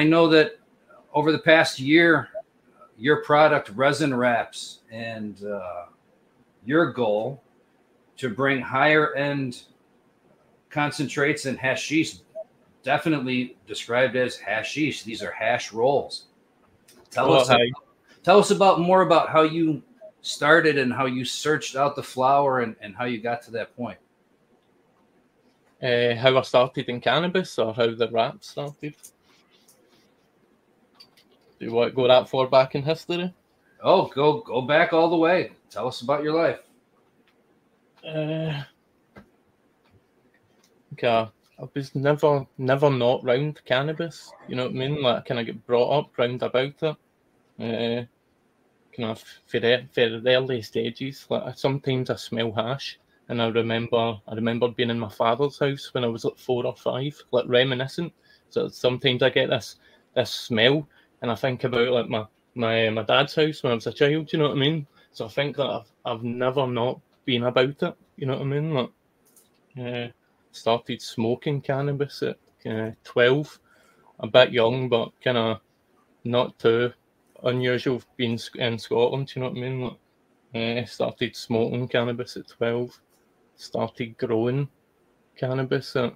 I know that over the past year, your product resin wraps and uh, your goal to bring higher end concentrates and hashish definitely described as hashish. These are hash rolls. Tell us about, tell us about more about how you started and how you searched out the flower and, and how you got to that point. Uh, how i started in cannabis or how the wrap started do you want to go that far back in history oh go go back all the way tell us about your life uh, okay I was never never not round cannabis. You know what I mean? Like kind of get brought up round about it. Uh, kind of for the, for the early stages. Like sometimes I smell hash, and I remember I remember being in my father's house when I was like four or five, like reminiscent. So sometimes I get this this smell, and I think about like my my my dad's house when I was a child. You know what I mean? So I think that I've I've never not been about it. You know what I mean? Like, uh, started smoking cannabis at uh, 12, a bit young, but kind of not too unusual being in Scotland, you know what I mean? Like, uh, started smoking cannabis at 12, started growing cannabis at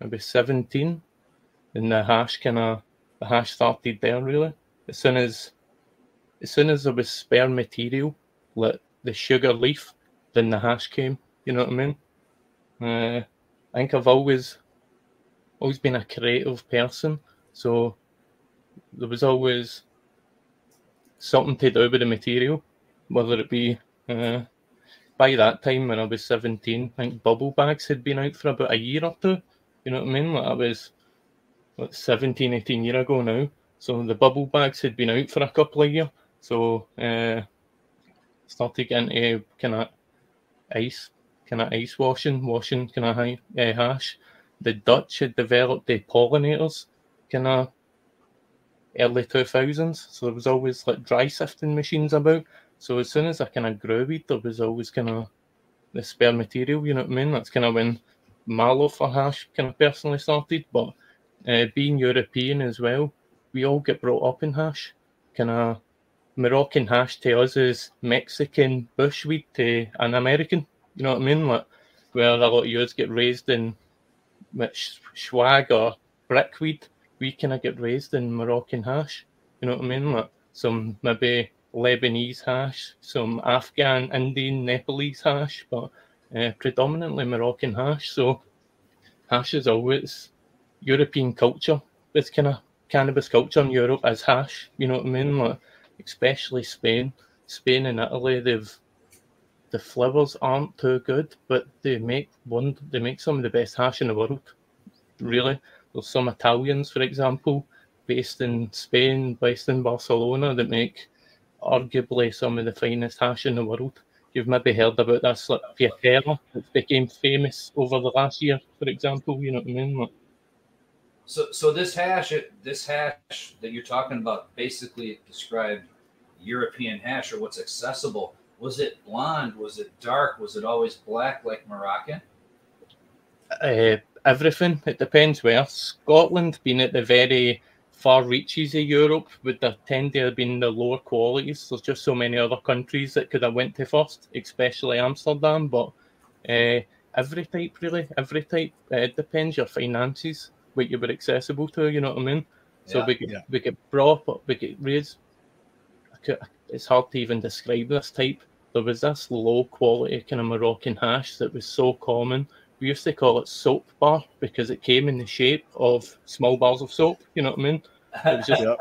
maybe 17, and the hash kind of, the hash started there really. As soon as, as soon as there was spare material, like the sugar leaf, then the hash came, you know what I mean? Uh, I think I've always always been a creative person, so there was always something to do with the material, whether it be uh, by that time when I was 17, I think bubble bags had been out for about a year or two. You know what I mean? Like I was what, 17, 18 years ago now. So the bubble bags had been out for a couple of years. So uh, started getting into kind of ice kind of ice washing, washing kind of uh, hash. The Dutch had developed the pollinators kind of early 2000s. So there was always like dry sifting machines about. So as soon as I kind of grew weed, there was always kind of the spare material, you know what I mean? That's kind of when Mallow for hash kind of personally started. But uh, being European as well, we all get brought up in hash. Kind of Moroccan hash to us is Mexican bushweed to an American. You know what I mean? Like where a lot of yours get raised in swag or brickweed, we kind of get raised in Moroccan hash. You know what I mean? Like some maybe Lebanese hash, some Afghan, Indian, Nepalese hash, but uh, predominantly Moroccan hash. So hash is always European culture. This kind of cannabis culture in Europe as hash. You know what I mean? Like especially Spain, Spain and Italy, they've the flavors aren't too good, but they make one. They make some of the best hash in the world. Really, there's some Italians, for example, based in Spain, based in Barcelona, that make arguably some of the finest hash in the world. You've maybe heard about this, like Piatella, that became famous over the last year, for example. You know what I mean? Like, so, so this hash, this hash that you're talking about, basically described European hash or what's accessible was it blonde? Was it dark? Was it always black like Moroccan? Uh, everything. It depends where. Scotland, being at the very far reaches of Europe, would have tend to have been the lower qualities. There's just so many other countries that could have went to first, especially Amsterdam. But uh, every type, really, every type. Uh, it depends your finances, what you were accessible to. You know what I mean? So yeah, we get yeah. we get brought up, we get raised it's hard to even describe this type. There was this low quality kind of Moroccan hash that was so common. We used to call it soap bar because it came in the shape of small bars of soap. You know what I mean? It was just yeah.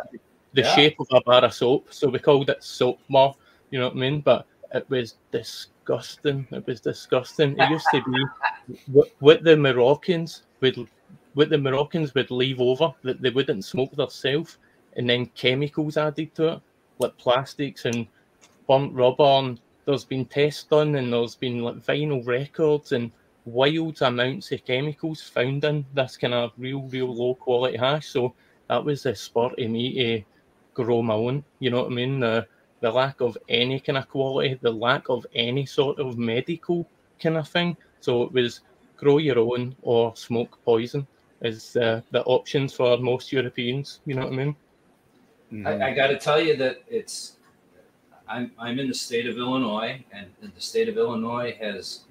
the shape of a bar of soap. So we called it soap bar. You know what I mean? But it was disgusting. It was disgusting. It used to be what the Moroccans would what the Moroccans would leave over that they wouldn't smoke themselves, and then chemicals added to it like plastics and burnt rubber. And there's been tests done, and there's been like vinyl records and wild amounts of chemicals found in this kind of real, real low quality hash. So that was the spur of me to grow my own. You know what I mean? The the lack of any kind of quality, the lack of any sort of medical kind of thing. So it was grow your own or smoke poison. Is uh, the options for most Europeans. You know what I mean? Mm-hmm. I, I got to tell you that it's. I'm I'm in the state of Illinois, and the state of Illinois has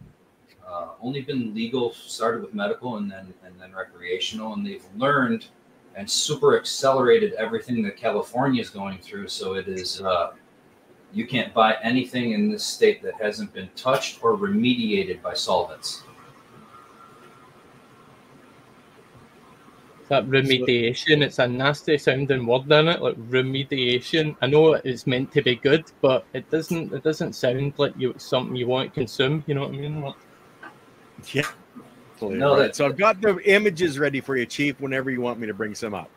uh, only been legal, started with medical, and then and then recreational, and they've learned and super accelerated everything that California is going through. So it is. Uh, you can't buy anything in this state that hasn't been touched or remediated by solvents. That remediation. It's a nasty sounding word in it, like remediation. I know it's meant to be good, but it doesn't. It doesn't sound like you something you want to consume. You know what I mean? Like, yeah. No, right. so I've got the images ready for you, Chief. Whenever you want me to bring some up.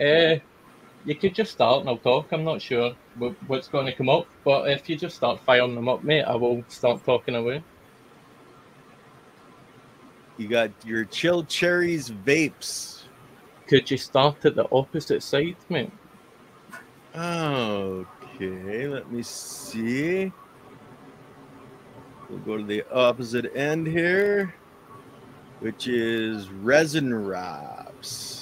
Uh, you could just start and I'll talk. I'm not sure what's going to come up, but if you just start firing them up, mate, I will start talking away. You got your chill cherries vapes. Could you start at the opposite side, mate? Okay, let me see. We'll go to the opposite end here, which is resin wraps.